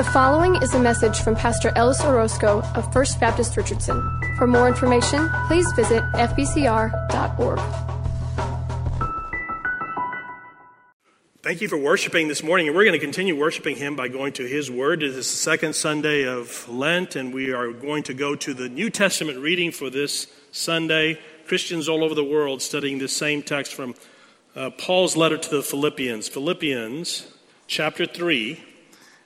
The following is a message from Pastor Ellis Orozco of First Baptist Richardson. For more information, please visit fbcr.org. Thank you for worshiping this morning, and we're going to continue worshiping Him by going to His Word. It is the second Sunday of Lent, and we are going to go to the New Testament reading for this Sunday. Christians all over the world studying this same text from uh, Paul's letter to the Philippians. Philippians chapter 3.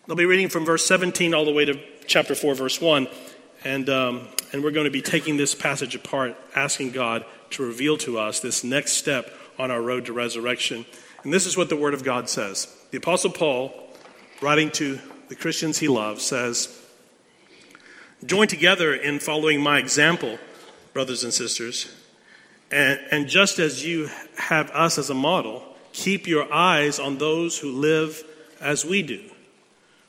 They'll be reading from verse 17 all the way to chapter 4, verse 1. And, um, and we're going to be taking this passage apart, asking God to reveal to us this next step on our road to resurrection. And this is what the Word of God says. The Apostle Paul, writing to the Christians he loves, says, Join together in following my example, brothers and sisters. And, and just as you have us as a model, keep your eyes on those who live as we do.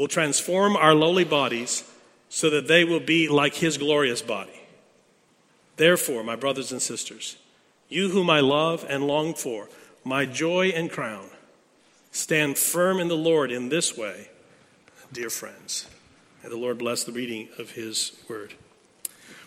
will transform our lowly bodies so that they will be like his glorious body. Therefore, my brothers and sisters, you whom I love and long for, my joy and crown, stand firm in the Lord in this way, dear friends. And the Lord bless the reading of his word.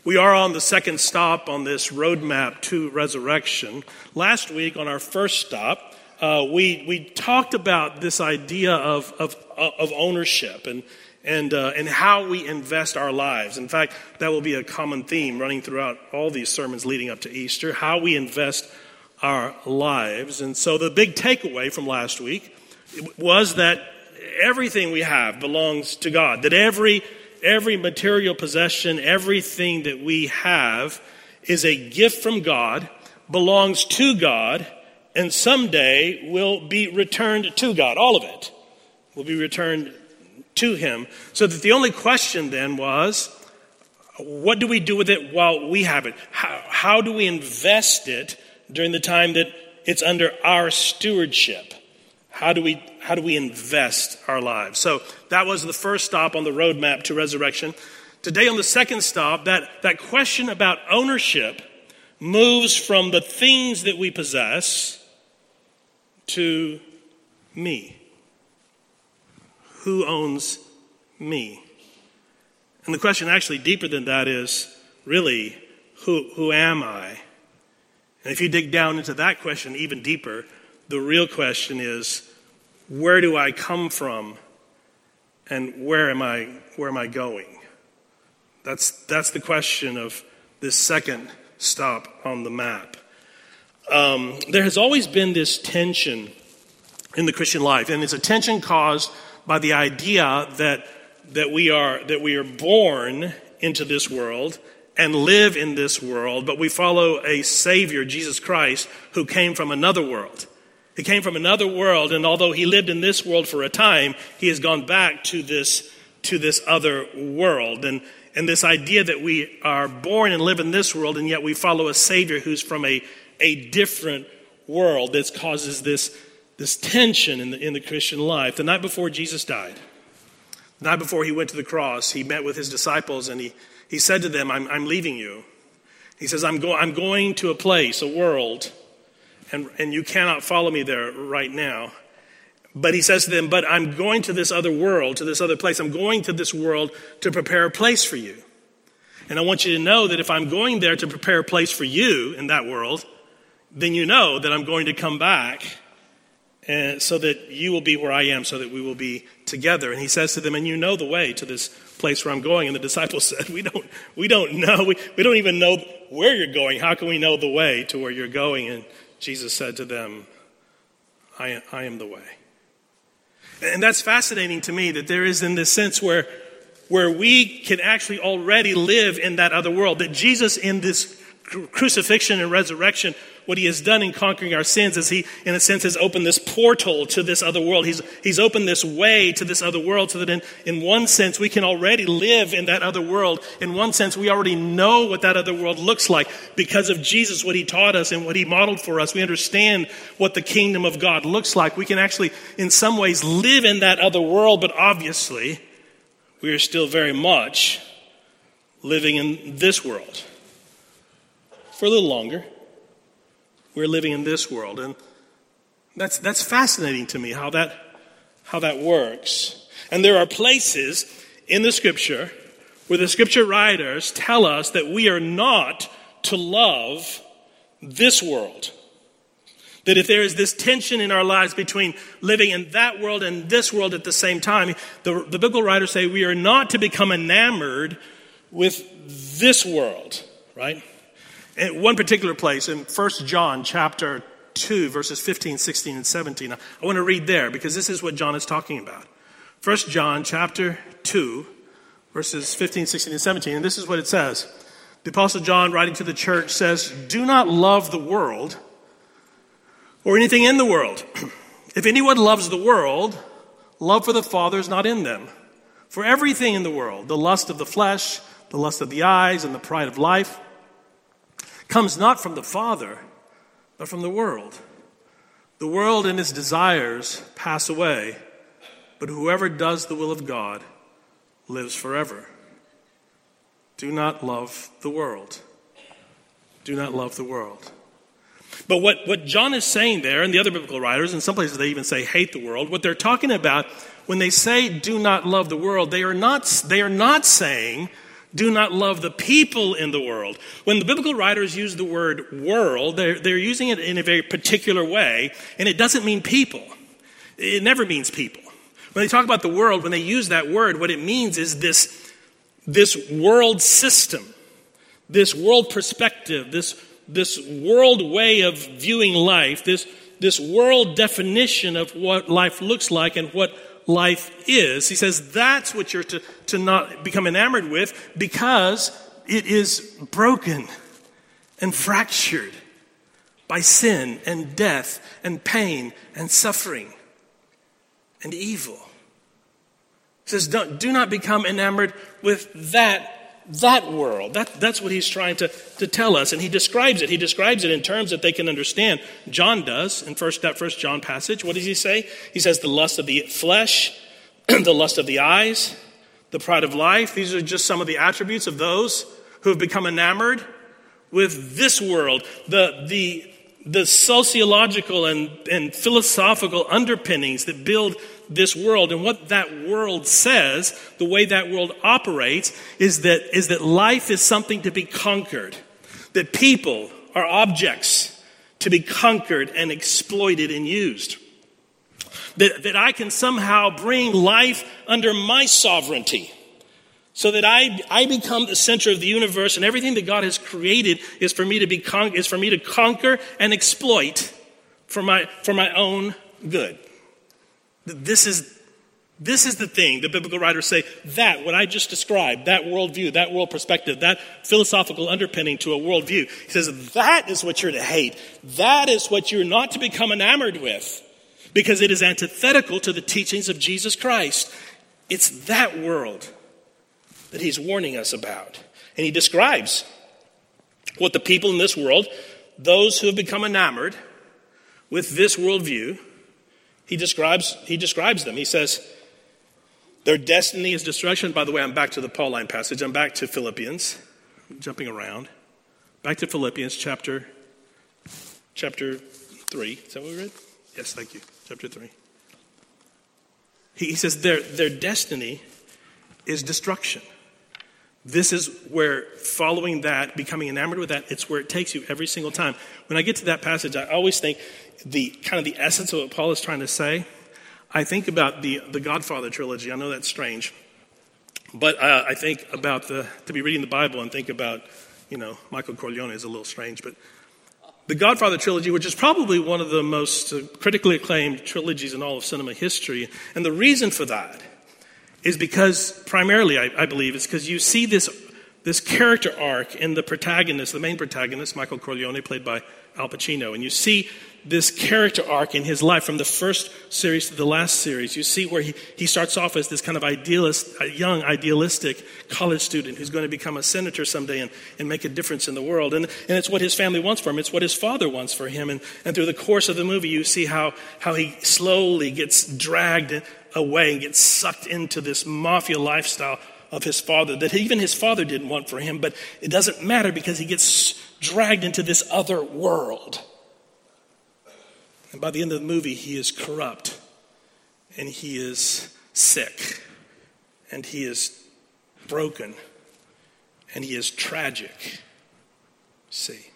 We are on the second stop on this roadmap to resurrection. Last week, on our first stop, uh, we, we talked about this idea of, of, of ownership and, and, uh, and how we invest our lives. In fact, that will be a common theme running throughout all these sermons leading up to Easter how we invest our lives. And so the big takeaway from last week was that everything we have belongs to God, that every, every material possession, everything that we have is a gift from God, belongs to God and someday will be returned to God. All of it will be returned to Him. So that the only question then was what do we do with it while we have it? How, how do we invest it during the time that it's under our stewardship? How do we how do we invest our lives? So that was the first stop on the roadmap to resurrection. Today on the second stop, that, that question about ownership moves from the things that we possess to me? Who owns me? And the question, actually, deeper than that, is really, who, who am I? And if you dig down into that question even deeper, the real question is, where do I come from and where am I, where am I going? That's, that's the question of this second stop on the map um, there has always been this tension in the Christian life, and it's a tension caused by the idea that that we are that we are born into this world and live in this world, but we follow a Savior, Jesus Christ, who came from another world. He came from another world, and although he lived in this world for a time, he has gone back to this to this other world. And and this idea that we are born and live in this world, and yet we follow a Savior who's from a a different world that causes this, this tension in the, in the Christian life. The night before Jesus died, the night before he went to the cross, he met with his disciples and he, he said to them, I'm, I'm leaving you. He says, I'm, go- I'm going to a place, a world, and, and you cannot follow me there right now. But he says to them, But I'm going to this other world, to this other place. I'm going to this world to prepare a place for you. And I want you to know that if I'm going there to prepare a place for you in that world, then you know that I'm going to come back and so that you will be where I am, so that we will be together. And he says to them, And you know the way to this place where I'm going. And the disciples said, We don't, we don't know. We, we don't even know where you're going. How can we know the way to where you're going? And Jesus said to them, I, I am the way. And that's fascinating to me that there is in this sense where, where we can actually already live in that other world, that Jesus in this crucifixion and resurrection, what he has done in conquering our sins is he, in a sense, has opened this portal to this other world. He's, he's opened this way to this other world so that in, in one sense we can already live in that other world. In one sense, we already know what that other world looks like because of Jesus, what he taught us and what he modeled for us. We understand what the kingdom of God looks like. We can actually, in some ways, live in that other world, but obviously, we are still very much living in this world for a little longer. We're living in this world. And that's, that's fascinating to me how that, how that works. And there are places in the scripture where the scripture writers tell us that we are not to love this world. That if there is this tension in our lives between living in that world and this world at the same time, the, the biblical writers say we are not to become enamored with this world, right? In one particular place in 1 John chapter 2, verses 15, 16, and 17. I want to read there because this is what John is talking about. 1 John chapter 2, verses 15, 16, and 17. And this is what it says. The Apostle John, writing to the church, says, Do not love the world or anything in the world. if anyone loves the world, love for the Father is not in them. For everything in the world, the lust of the flesh, the lust of the eyes, and the pride of life, comes not from the Father, but from the world. The world and its desires pass away, but whoever does the will of God lives forever. Do not love the world. Do not love the world. But what, what John is saying there, and the other biblical writers, in some places they even say hate the world, what they're talking about when they say do not love the world, they are not, they are not saying do not love the people in the world. When the biblical writers use the word world, they're, they're using it in a very particular way, and it doesn't mean people. It never means people. When they talk about the world, when they use that word, what it means is this, this world system, this world perspective, this this world way of viewing life, this, this world definition of what life looks like and what life is. He says that's what you're to, to not become enamored with because it is broken and fractured by sin and death and pain and suffering and evil. He says, do not become enamored with that that world. That, that's what he's trying to, to tell us. And he describes it. He describes it in terms that they can understand. John does in first, that first John passage. What does he say? He says, the lust of the flesh, the lust of the eyes, the pride of life. These are just some of the attributes of those who have become enamored with this world. The, the, the sociological and, and philosophical underpinnings that build this world. And what that world says, the way that world operates, is that, is that life is something to be conquered, that people are objects to be conquered and exploited and used. That, that I can somehow bring life under my sovereignty so that I, I become the center of the universe and everything that God has created is for me to be con- is for me to conquer and exploit for my, for my own good. This is, this is the thing the biblical writers say that, what I just described, that worldview, that world perspective, that philosophical underpinning to a worldview. He says that is what you're to hate. That is what you're not to become enamored with because it is antithetical to the teachings of Jesus Christ. It's that world that he's warning us about. And he describes what the people in this world, those who have become enamored with this worldview, he describes, he describes them. He says, their destiny is destruction. By the way, I'm back to the Pauline passage. I'm back to Philippians. I'm jumping around. Back to Philippians chapter, chapter 3. Is that what we read? Yes, thank you. Chapter 3. He, he says their, their destiny is destruction. This is where following that, becoming enamored with that, it's where it takes you every single time. When I get to that passage, I always think the kind of the essence of what Paul is trying to say. I think about the, the Godfather trilogy. I know that's strange. But uh, I think about the, to be reading the Bible and think about, you know, Michael Corleone is a little strange. But the Godfather trilogy, which is probably one of the most uh, critically acclaimed trilogies in all of cinema history. And the reason for that is because, primarily, I, I believe, it's because you see this this character arc in the protagonist, the main protagonist, Michael Corleone, played by Al Pacino. And you see this character arc in his life from the first series to the last series. You see where he, he starts off as this kind of idealist, a young, idealistic college student who's going to become a senator someday and, and make a difference in the world. And, and it's what his family wants for him, it's what his father wants for him. And, and through the course of the movie, you see how, how he slowly gets dragged away and gets sucked into this mafia lifestyle of his father that even his father didn't want for him, but it doesn't matter because he gets dragged into this other world. And by the end of the movie, he is corrupt and he is sick and he is broken and he is tragic. See?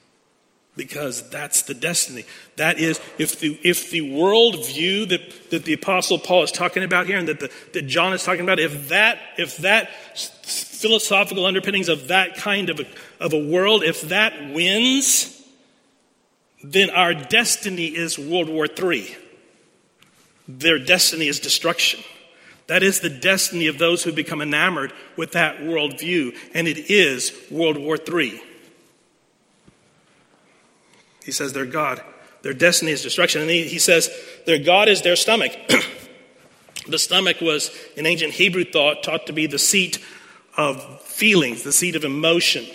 Because that's the destiny. That is, if the, if the worldview that, that the Apostle Paul is talking about here and that, the, that John is talking about, if that, if that philosophical underpinnings of that kind of a, of a world, if that wins, then our destiny is World War III. Their destiny is destruction. That is the destiny of those who become enamored with that worldview, and it is World War III. He says their God, their destiny is destruction. And he, he says their God is their stomach. the stomach was, in ancient Hebrew thought, taught to be the seat of feelings, the seat of emotion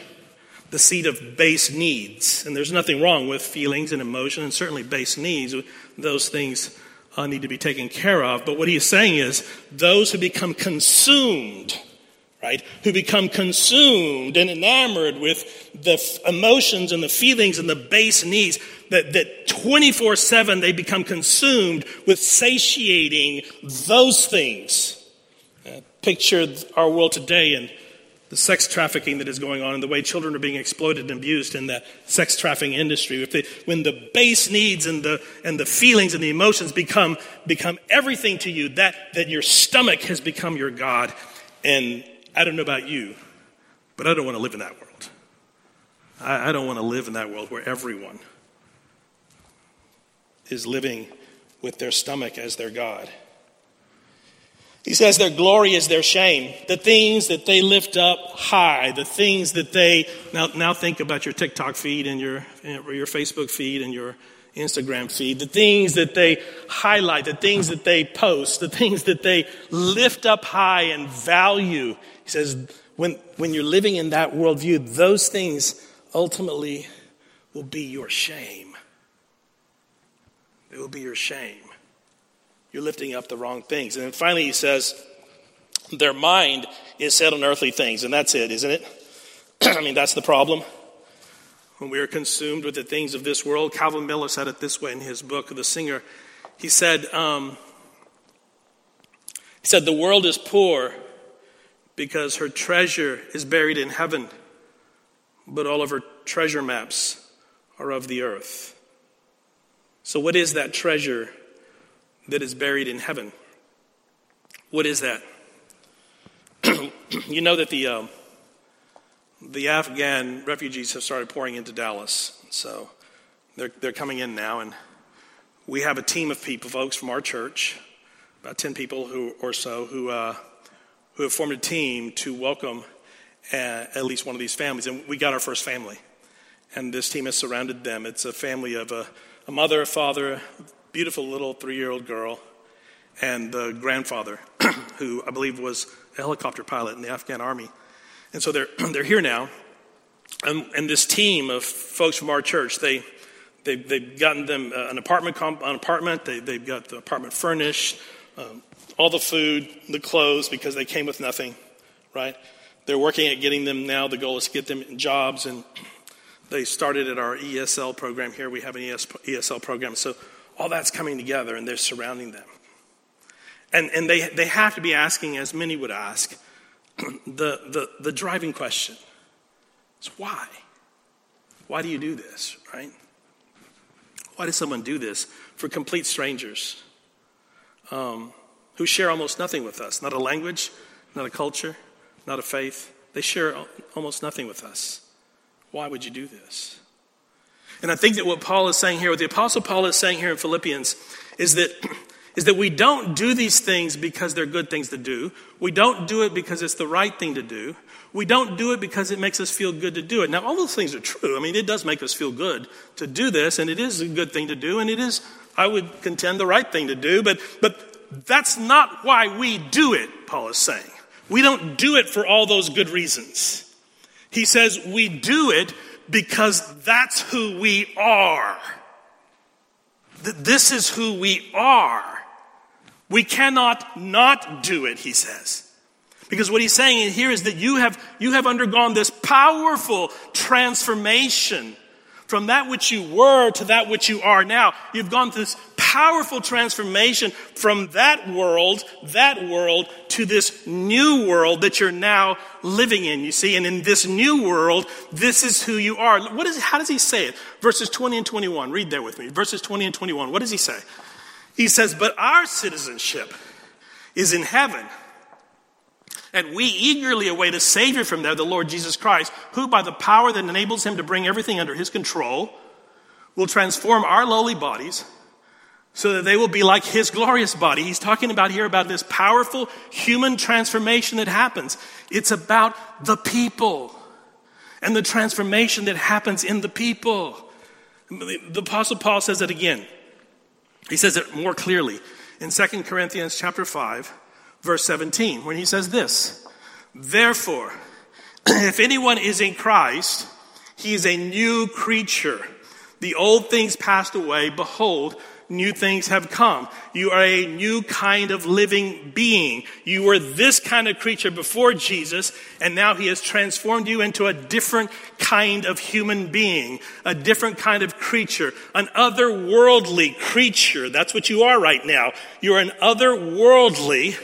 the seat of base needs. And there's nothing wrong with feelings and emotion, and certainly base needs. Those things uh, need to be taken care of. But what he is saying is those who become consumed, right, who become consumed and enamored with the f- emotions and the feelings and the base needs, that, that 24 7 they become consumed with satiating those things. Uh, picture our world today and the sex trafficking that is going on and the way children are being exploited and abused in the sex trafficking industry. They, when the base needs and the, and the feelings and the emotions become, become everything to you, that, that your stomach has become your God. And I don't know about you, but I don't want to live in that world. I, I don't want to live in that world where everyone is living with their stomach as their God. He says their glory is their shame. The things that they lift up high, the things that they now now think about your TikTok feed and your your Facebook feed and your Instagram feed, the things that they highlight, the things that they post, the things that they lift up high and value. He says when when you're living in that worldview, those things ultimately will be your shame. It will be your shame. You're lifting up the wrong things. And then finally, he says, their mind is set on earthly things. And that's it, isn't it? I mean, that's the problem. When we are consumed with the things of this world, Calvin Miller said it this way in his book, The Singer. He said, um, he said, the world is poor because her treasure is buried in heaven, but all of her treasure maps are of the earth. So, what is that treasure that is buried in heaven. What is that? you know that the, um, the Afghan refugees have started pouring into Dallas. So they're, they're coming in now, and we have a team of people, folks from our church, about 10 people who, or so, who, uh, who have formed a team to welcome uh, at least one of these families. And we got our first family. And this team has surrounded them. It's a family of a, a mother, a father, beautiful little three year old girl, and the grandfather, who I believe was a helicopter pilot in the Afghan army. And so they're, they're here now. And, and this team of folks from our church, they, they, they've gotten them uh, an apartment, comp, an apartment. They, they've got the apartment furnished, um, all the food, the clothes, because they came with nothing, right? They're working at getting them now. The goal is to get them jobs. And they started at our ESL program here. We have an ES, ESL program. So all that's coming together and they're surrounding them. And, and they, they have to be asking, as many would ask, the, the, the driving question is why? Why do you do this, right? Why does someone do this for complete strangers um, who share almost nothing with us? Not a language, not a culture, not a faith. They share almost nothing with us. Why would you do this? And I think that what Paul is saying here, what the Apostle Paul is saying here in Philippians, is that is that we don't do these things because they're good things to do. We don't do it because it's the right thing to do. We don't do it because it makes us feel good to do it. Now, all those things are true. I mean, it does make us feel good to do this, and it is a good thing to do, and it is, I would contend, the right thing to do, but, but that's not why we do it, Paul is saying. We don't do it for all those good reasons. He says we do it because that's who we are. This is who we are. We cannot not do it, he says. Because what he's saying here is that you have, you have undergone this powerful transformation from that which you were to that which you are now. You've gone through this powerful transformation from that world, that world, to this new world that you're now living in, you see. And in this new world, this is who you are. What is, how does he say it? Verses 20 and 21. Read there with me. Verses 20 and 21. What does he say? He says, But our citizenship is in heaven. And we eagerly await a Savior from there, the Lord Jesus Christ, who, by the power that enables him to bring everything under his control, will transform our lowly bodies so that they will be like his glorious body. He's talking about here about this powerful human transformation that happens. It's about the people and the transformation that happens in the people. The apostle Paul says it again. He says it more clearly in 2 Corinthians chapter 5 verse 17 when he says this, therefore if anyone is in Christ, he is a new creature. The old things passed away, behold, new things have come. You are a new kind of living being. You were this kind of creature before Jesus, and now he has transformed you into a different kind of human being, a different kind of creature, an otherworldly creature. That's what you are right now. You're an otherworldly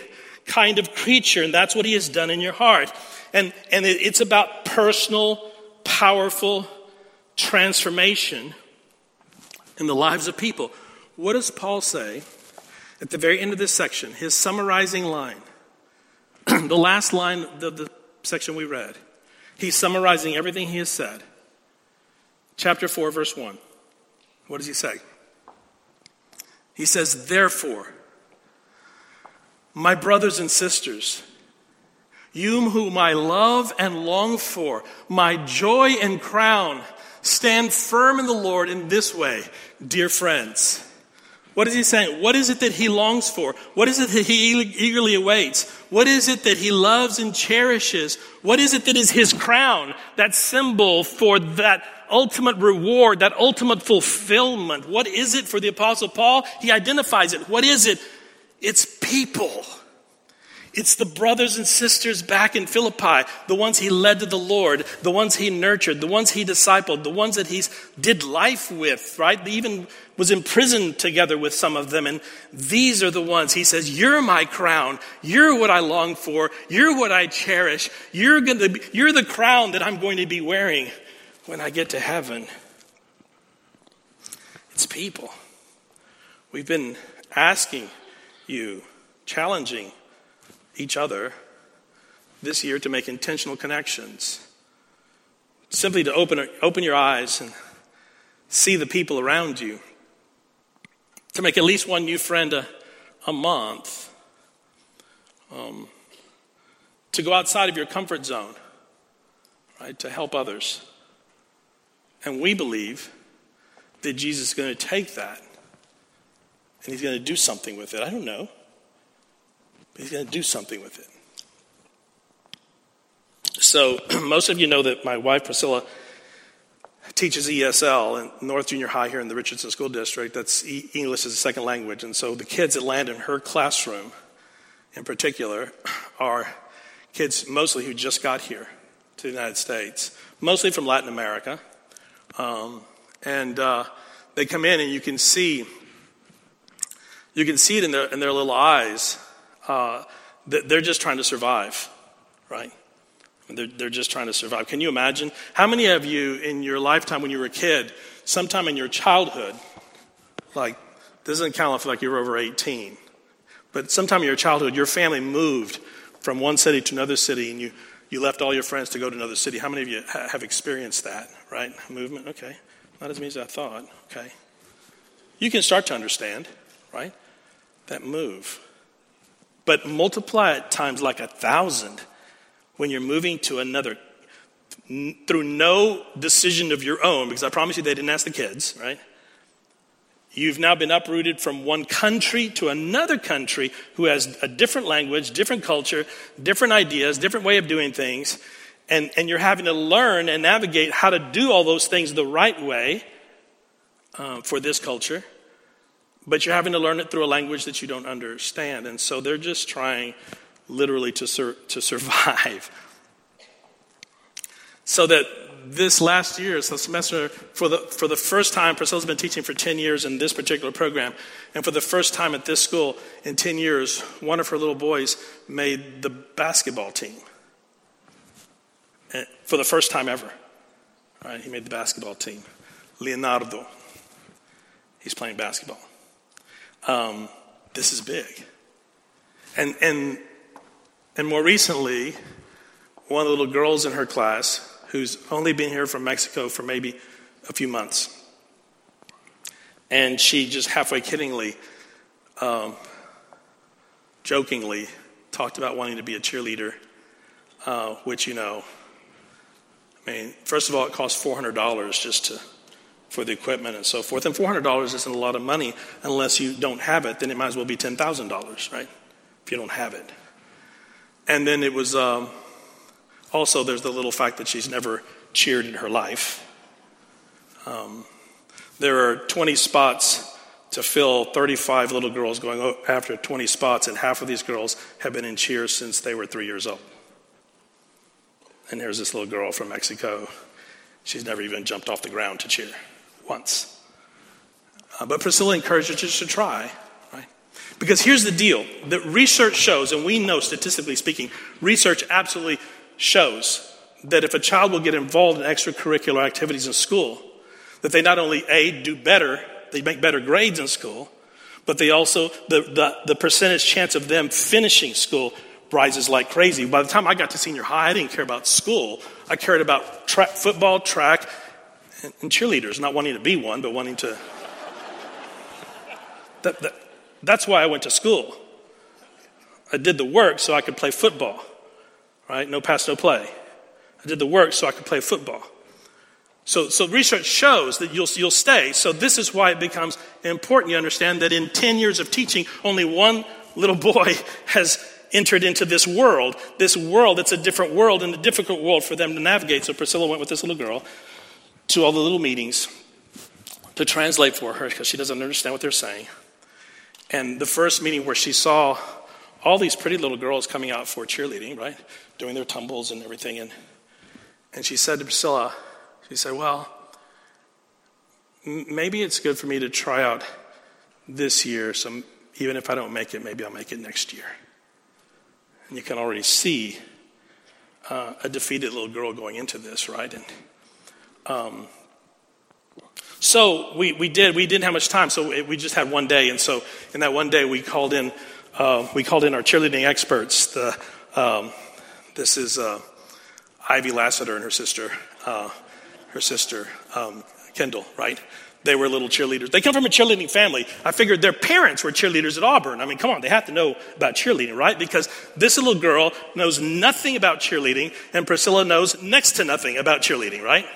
kind of creature, and that's what he has done in your heart. And, and it's about personal, powerful transformation in the lives of people. What does Paul say at the very end of this section? His summarizing line. the last line of the section we read. He's summarizing everything he has said. Chapter 4, verse 1. What does he say? He says, Therefore, my brothers and sisters, you whom I love and long for, my joy and crown, stand firm in the Lord in this way, dear friends. What is he saying? What is it that he longs for? What is it that he eagerly awaits? What is it that he loves and cherishes? What is it that is his crown, that symbol for that ultimate reward, that ultimate fulfillment? What is it for the Apostle Paul? He identifies it. What is it? It's people. It's the brothers and sisters back in Philippi, the ones he led to the Lord, the ones he nurtured, the ones he discipled, the ones that he did life with, right? He even was imprisoned together with some of them. And these are the ones he says, You're my crown. You're what I long for. You're what I cherish. You're, gonna be, you're the crown that I'm going to be wearing when I get to heaven. It's people. We've been asking you, challenging each other this year to make intentional connections. Simply to open, open your eyes and see the people around you. To make at least one new friend a, a month. Um, to go outside of your comfort zone, right? To help others. And we believe that Jesus is going to take that and he's going to do something with it. I don't know. But he's going to do something with it. So, most of you know that my wife Priscilla teaches ESL in North Junior High here in the Richardson School District. That's English as a second language. And so the kids that land in her classroom in particular are kids mostly who just got here to the United States, mostly from Latin America. Um, and uh, they come in and you can see you can see it in their, in their little eyes uh, they're just trying to survive, right? They're, they're just trying to survive. Can you imagine? How many of you in your lifetime when you were a kid, sometime in your childhood, like, this doesn't count if like you were over 18, but sometime in your childhood, your family moved from one city to another city and you, you left all your friends to go to another city. How many of you ha- have experienced that, right? Movement? Okay. Not as many as I thought. Okay. You can start to understand, right? that move. But multiply it times like a thousand when you're moving to another through no decision of your own, because I promise you they didn't ask the kids, right? You've now been uprooted from one country to another country who has a different language, different culture, different ideas, different way of doing things. And, and you're having to learn and navigate how to do all those things the right way uh, for this culture. But you're having to learn it through a language that you don't understand. And so they're just trying literally to, sur- to survive. So that this last year, so semester, for the, for the first time, Priscilla's been teaching for 10 years in this particular program. And for the first time at this school in 10 years, one of her little boys made the basketball team. For the first time ever. Right, he made the basketball team. Leonardo. He's playing basketball. Um, this is big. And, and, and more recently, one of the little girls in her class who's only been here from Mexico for maybe a few months. And she just halfway kiddingly, um, jokingly, talked about wanting to be a cheerleader, uh, which, you know, I mean, first of all, it costs $400 just to, for the equipment and so forth. And $400 isn't a lot of money unless you don't have it, then it might as well be $10,000, right? If you don't have it. And then it was. Um, also, there's the little fact that she's never cheered in her life. Um, there are 20 spots to fill 35 little girls going after 20 spots, and half of these girls have been in cheers since they were three years old. And there's this little girl from Mexico. She's never even jumped off the ground to cheer once. Uh, but Priscilla encourages us to try, right? Because here's the deal that research shows, and we know statistically speaking, research absolutely shows that if a child will get involved in extracurricular activities in school, that they not only A, do better, they make better grades in school, but they also, the, the, the percentage chance of them finishing school rises like crazy. By the time I got to senior high, I didn't care about school. I cared about tra- football, track, and, cheerleaders, not wanting to be one, but wanting to. That, that, that's why I went to school. I did the work so I could play football right? No pass, no play. I did the work so I could play football. So, so research shows that you'll, you'll stay. So this is why it becomes important. You understand that in 10 years of teaching, only one little boy has entered into this world. This world, it's a different world and a difficult world for them to navigate. So Priscilla went with this little girl to all the little meetings to translate for her because she doesn't understand what they're saying. And the first meeting where she saw all these pretty little girls coming out for cheerleading, right? Doing their tumbles and everything. And, and she said to Priscilla, she said, Well, maybe it's good for me to try out this year. So even if I don't make it, maybe I'll make it next year. And you can already see uh, a defeated little girl going into this, right? And um, so we, we did. We didn't have much time, so we just had one day. And so in that one day, we called in uh, we called in our cheerleading experts. The, um, this is uh, Ivy Lassiter and her sister, uh, her sister um, Kendall, right? They were little cheerleaders. They come from a cheerleading family. I figured their parents were cheerleaders at Auburn. I mean, come on, they have to know about cheerleading, right? Because this little girl knows nothing about cheerleading, and Priscilla knows next to nothing about cheerleading, right?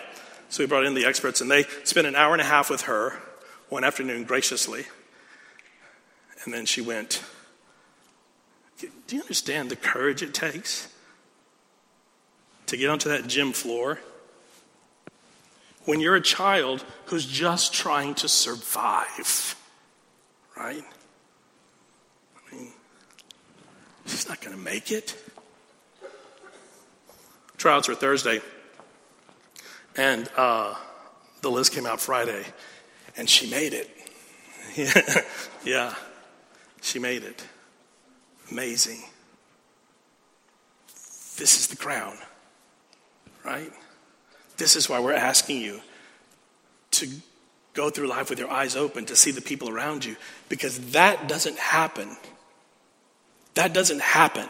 So we brought in the experts, and they spent an hour and a half with her one afternoon graciously. And then she went do you understand the courage it takes to get onto that gym floor when you're a child who's just trying to survive? Right? I mean, she's not going to make it. Tryouts are Thursday, and uh, the list came out Friday, and she made it. yeah, she made it. Amazing. This is the crown, right? This is why we're asking you to go through life with your eyes open to see the people around you because that doesn't happen. That doesn't happen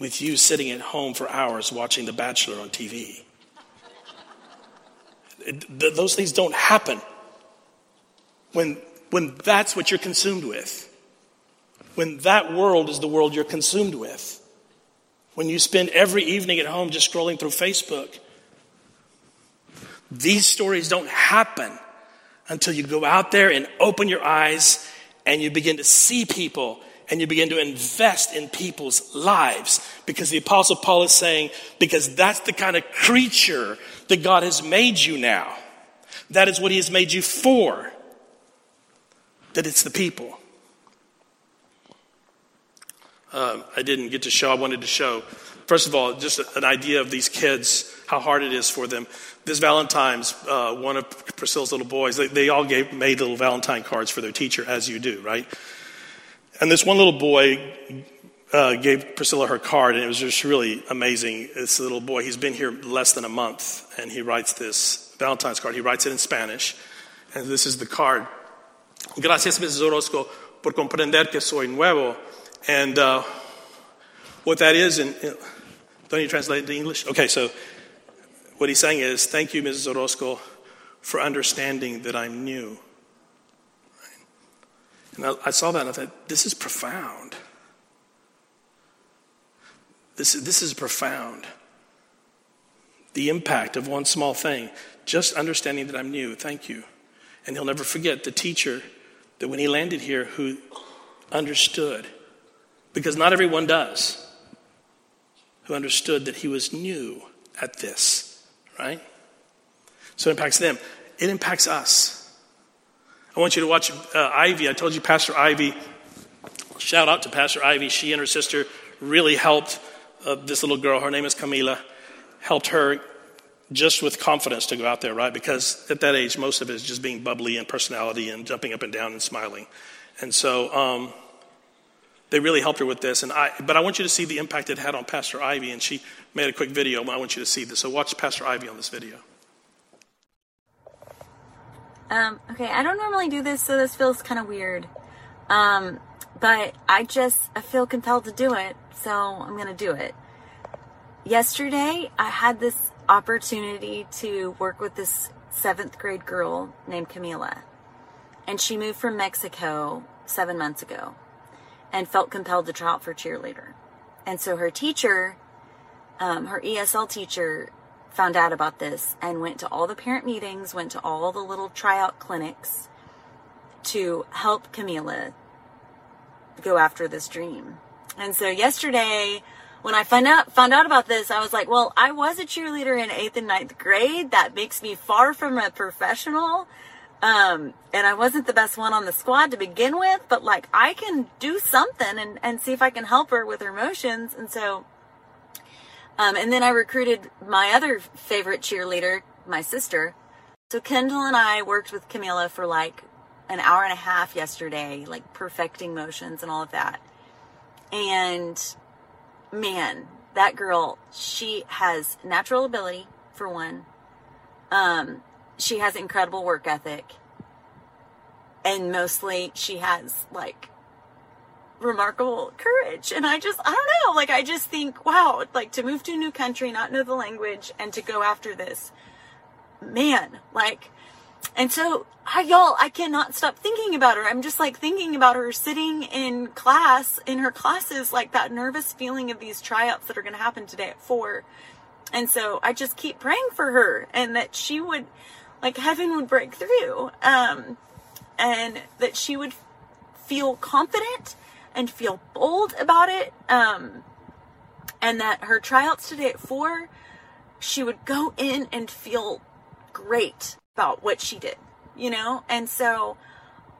with you sitting at home for hours watching The Bachelor on TV. Th- those things don't happen when, when that's what you're consumed with. when that world is the world you're consumed with. When you spend every evening at home just scrolling through Facebook. These stories don't happen until you go out there and open your eyes and you begin to see people and you begin to invest in people's lives. Because the Apostle Paul is saying, because that's the kind of creature that God has made you now. That is what He has made you for. That it's the people. Um, I didn't get to show, I wanted to show. First of all, just an idea of these kids, how hard it is for them. This Valentine's, uh, one of Priscilla's little boys, they, they all gave, made little Valentine cards for their teacher, as you do, right? And this one little boy uh, gave Priscilla her card, and it was just really amazing. This little boy, he's been here less than a month, and he writes this Valentine's card. He writes it in Spanish, and this is the card. Gracias, Mrs. Orozco, por comprender que soy nuevo. And uh, what that is, in, in, don't you translate it to English? Okay, so what he's saying is, thank you, Mrs. Orozco, for understanding that I'm new. And I, I saw that and I thought, this is profound. This, this is profound. The impact of one small thing, just understanding that I'm new, thank you. And he'll never forget the teacher that when he landed here who understood, because not everyone does, who understood that he was new at this, right? So it impacts them. It impacts us. I want you to watch uh, Ivy. I told you Pastor Ivy. Shout out to Pastor Ivy. She and her sister really helped uh, this little girl. Her name is Camila. Helped her just with confidence to go out there, right? Because at that age, most of it is just being bubbly and personality and jumping up and down and smiling. And so um, they really helped her with this. And I, but I want you to see the impact it had on Pastor Ivy. And she made a quick video. I want you to see this. So watch Pastor Ivy on this video. Um, okay, I don't normally do this, so this feels kind of weird. Um, but I just I feel compelled to do it, so I'm gonna do it. Yesterday, I had this opportunity to work with this seventh grade girl named Camila, and she moved from Mexico seven months ago, and felt compelled to try out for cheerleader. And so her teacher, um, her ESL teacher, found out about this and went to all the parent meetings, went to all the little tryout clinics to help Camila go after this dream. And so yesterday, when I found out found out about this, I was like, well, I was a cheerleader in eighth and ninth grade. That makes me far from a professional. Um, and I wasn't the best one on the squad to begin with, but like I can do something and, and see if I can help her with her motions. And so um, and then I recruited my other favorite cheerleader, my sister. So Kendall and I worked with Camila for like an hour and a half yesterday, like perfecting motions and all of that. And man, that girl, she has natural ability for one. Um, she has incredible work ethic. And mostly she has like remarkable courage. And I just, I don't know, like, I just think, wow, like to move to a new country, not know the language, and to go after this, man, like, and so, I, y'all, I cannot stop thinking about her. I'm just like thinking about her sitting in class, in her classes, like that nervous feeling of these tryouts that are going to happen today at four. And so I just keep praying for her and that she would, like, heaven would break through. Um, and that she would feel confident and feel bold about it. Um, and that her tryouts today at four, she would go in and feel great about what she did, you know? And so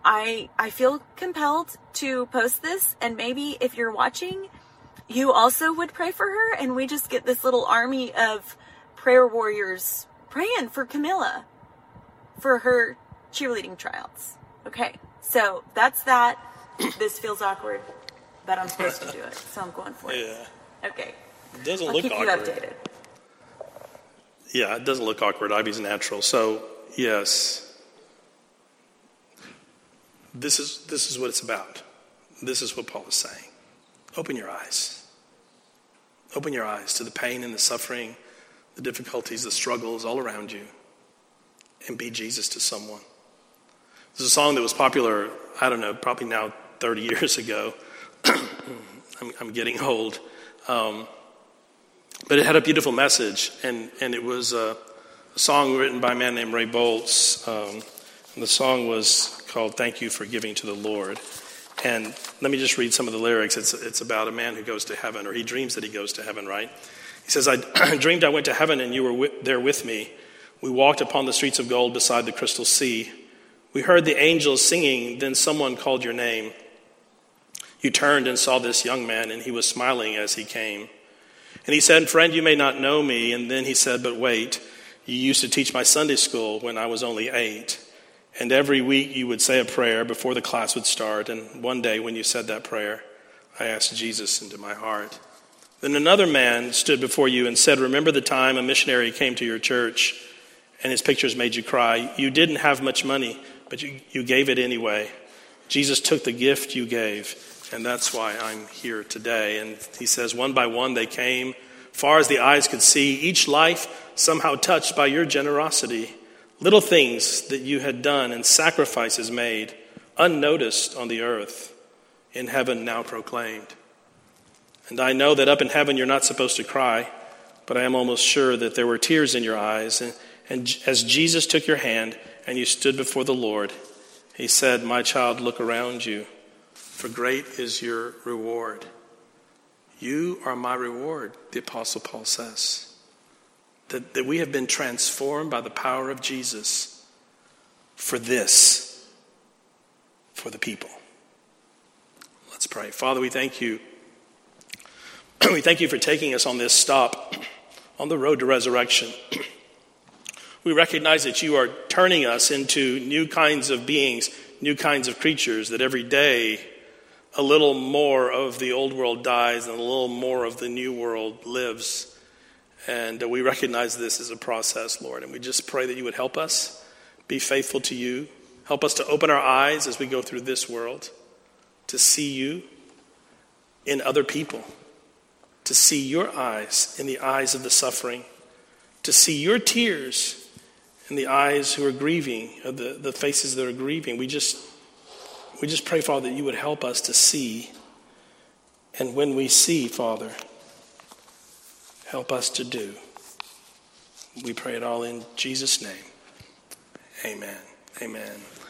I I feel compelled to post this and maybe if you're watching, you also would pray for her and we just get this little army of prayer warriors praying for Camila for her cheerleading tryouts. Okay. So that's that this feels awkward, but I'm supposed to do it, so I'm going for it. Yeah. Okay. It doesn't I'll look keep awkward. you updated. Yeah, it doesn't look awkward. Ivy's natural. So, yes. This is, this is what it's about. This is what Paul is saying. Open your eyes. Open your eyes to the pain and the suffering, the difficulties, the struggles all around you, and be Jesus to someone. There's a song that was popular, I don't know, probably now 30 years ago. I'm, I'm, getting old. Um, but it had a beautiful message, and, and it was a song written by a man named Ray Boltz. Um, the song was called Thank You for Giving to the Lord. And let me just read some of the lyrics. It's, it's about a man who goes to heaven, or he dreams that he goes to heaven, right? He says, I dreamed I went to heaven and you were with, there with me. We walked upon the streets of gold beside the crystal sea. We heard the angels singing, then someone called your name. You turned and saw this young man, and he was smiling as he came. And he said, Friend, you may not know me. And then he said, But wait, you used to teach my Sunday school when I was only eight. And every week you would say a prayer before the class would start. And one day when you said that prayer, I asked Jesus into my heart. Then another man stood before you and said, Remember the time a missionary came to your church and his pictures made you cry? You didn't have much money, but you, you gave it anyway. Jesus took the gift you gave, and that's why I'm here today. And he says, One by one they came, far as the eyes could see, each life somehow touched by your generosity. Little things that you had done and sacrifices made, unnoticed on the earth, in heaven now proclaimed. And I know that up in heaven you're not supposed to cry, but I am almost sure that there were tears in your eyes. And, and as Jesus took your hand and you stood before the Lord, he said, My child, look around you, for great is your reward. You are my reward, the Apostle Paul says. That, that we have been transformed by the power of Jesus for this, for the people. Let's pray. Father, we thank you we thank you for taking us on this stop on the road to resurrection. we recognize that you are turning us into new kinds of beings, new kinds of creatures, that every day a little more of the old world dies and a little more of the new world lives. And uh, we recognize this as a process, Lord. And we just pray that you would help us be faithful to you. Help us to open our eyes as we go through this world to see you in other people to see your eyes in the eyes of the suffering, to see your tears in the eyes who are grieving, or the, the faces that are grieving. We just, we just pray, Father, that you would help us to see. And when we see, Father, help us to do. We pray it all in Jesus' name. Amen. Amen.